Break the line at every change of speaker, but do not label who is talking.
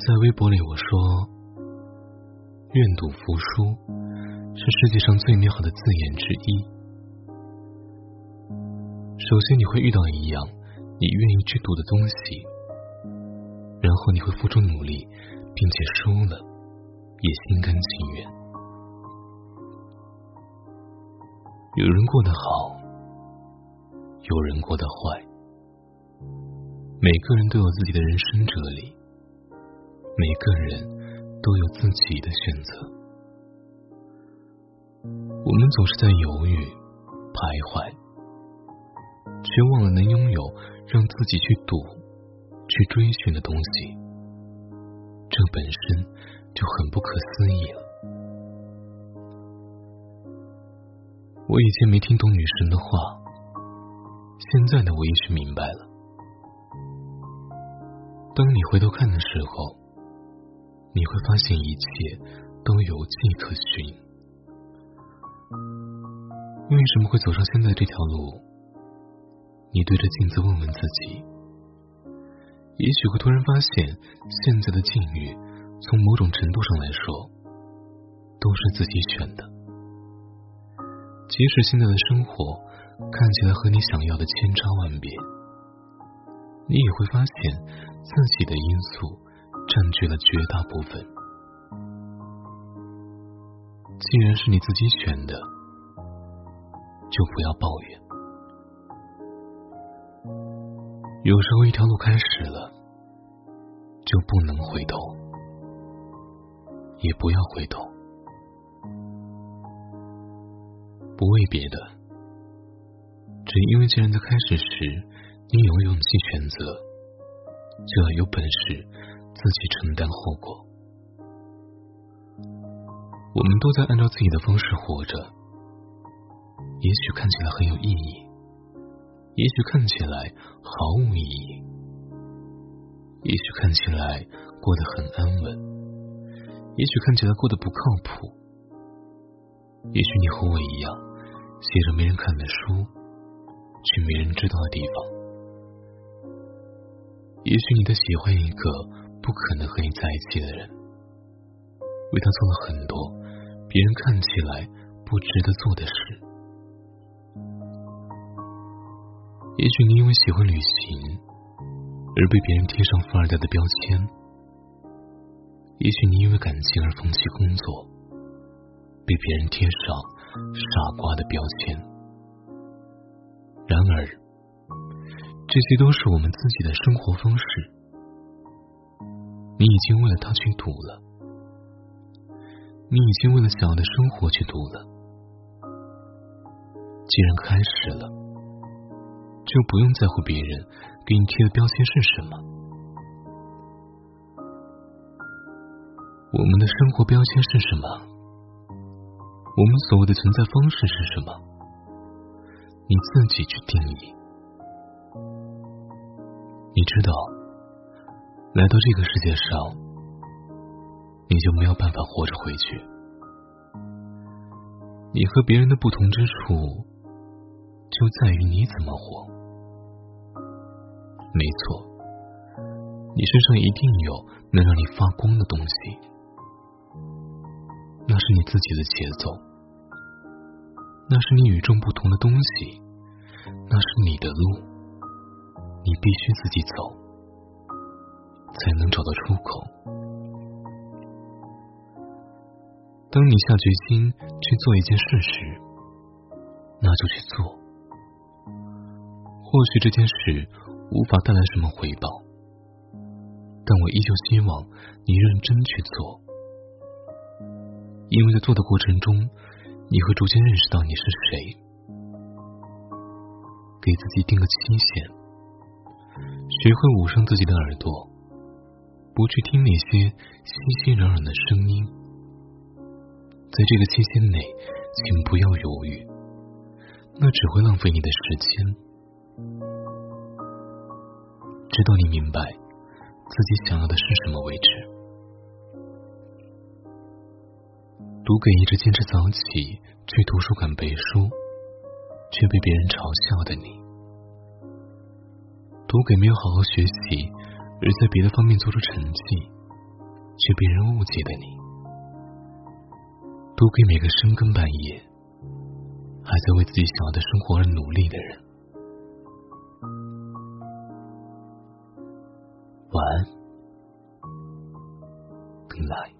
在微博里我说：“愿赌服输是世界上最美好的字眼之一。”首先，你会遇到一样你愿意去赌的东西，然后你会付出努力，并且输了也心甘情愿。有人过得好，有人过得坏，每个人都有自己的人生哲理。每个人都有自己的选择，我们总是在犹豫、徘徊，却忘了能拥有让自己去赌、去追寻的东西，这本身就很不可思议了。我以前没听懂女神的话，现在的我也是明白了。当你回头看的时候。你会发现一切都有迹可循。为什么会走上现在这条路？你对着镜子问问自己，也许会突然发现，现在的境遇，从某种程度上来说，都是自己选的。即使现在的生活看起来和你想要的千差万别，你也会发现自己的因素。占据了绝大部分。既然是你自己选的，就不要抱怨。有时候一条路开始了，就不能回头，也不要回头。不为别的，只因为既然在开始时你有勇气选择，就要有本事。自己承担后果。我们都在按照自己的方式活着，也许看起来很有意义，也许看起来毫无意义，也许看起来过得很安稳，也许看起来过得不靠谱。也许你和我一样，写着没人看的书，去没人知道的地方。也许你在喜欢一个。不可能和你在一起的人，为他做了很多别人看起来不值得做的事。也许你因为喜欢旅行而被别人贴上富二代的标签，也许你因为感情而放弃工作，被别人贴上傻瓜的标签。然而，这些都是我们自己的生活方式。你已经为了他去赌了，你已经为了想要的生活去赌了。既然开始了，就不用在乎别人给你贴的标签是什么。我们的生活标签是什么？我们所谓的存在方式是什么？你自己去定义。你知道。来到这个世界上，你就没有办法活着回去。你和别人的不同之处，就在于你怎么活。没错，你身上一定有能让你发光的东西，那是你自己的节奏，那是你与众不同的东西，那是你的路，你必须自己走。才能找到出口。当你下决心去做一件事时，那就去做。或许这件事无法带来什么回报，但我依旧希望你认真去做，因为在做的过程中，你会逐渐认识到你是谁。给自己定个期限，学会捂上自己的耳朵。不去听那些熙熙攘攘的声音，在这个期限内，请不要犹豫，那只会浪费你的时间。直到你明白自己想要的是什么为止。读给一直坚持早起去图书馆背书，却被别人嘲笑的你；读给没有好好学习。而在别的方面做出成绩却被人误解的你都给每个深更半夜还在为自己想要的生活而努力的人晚安 good night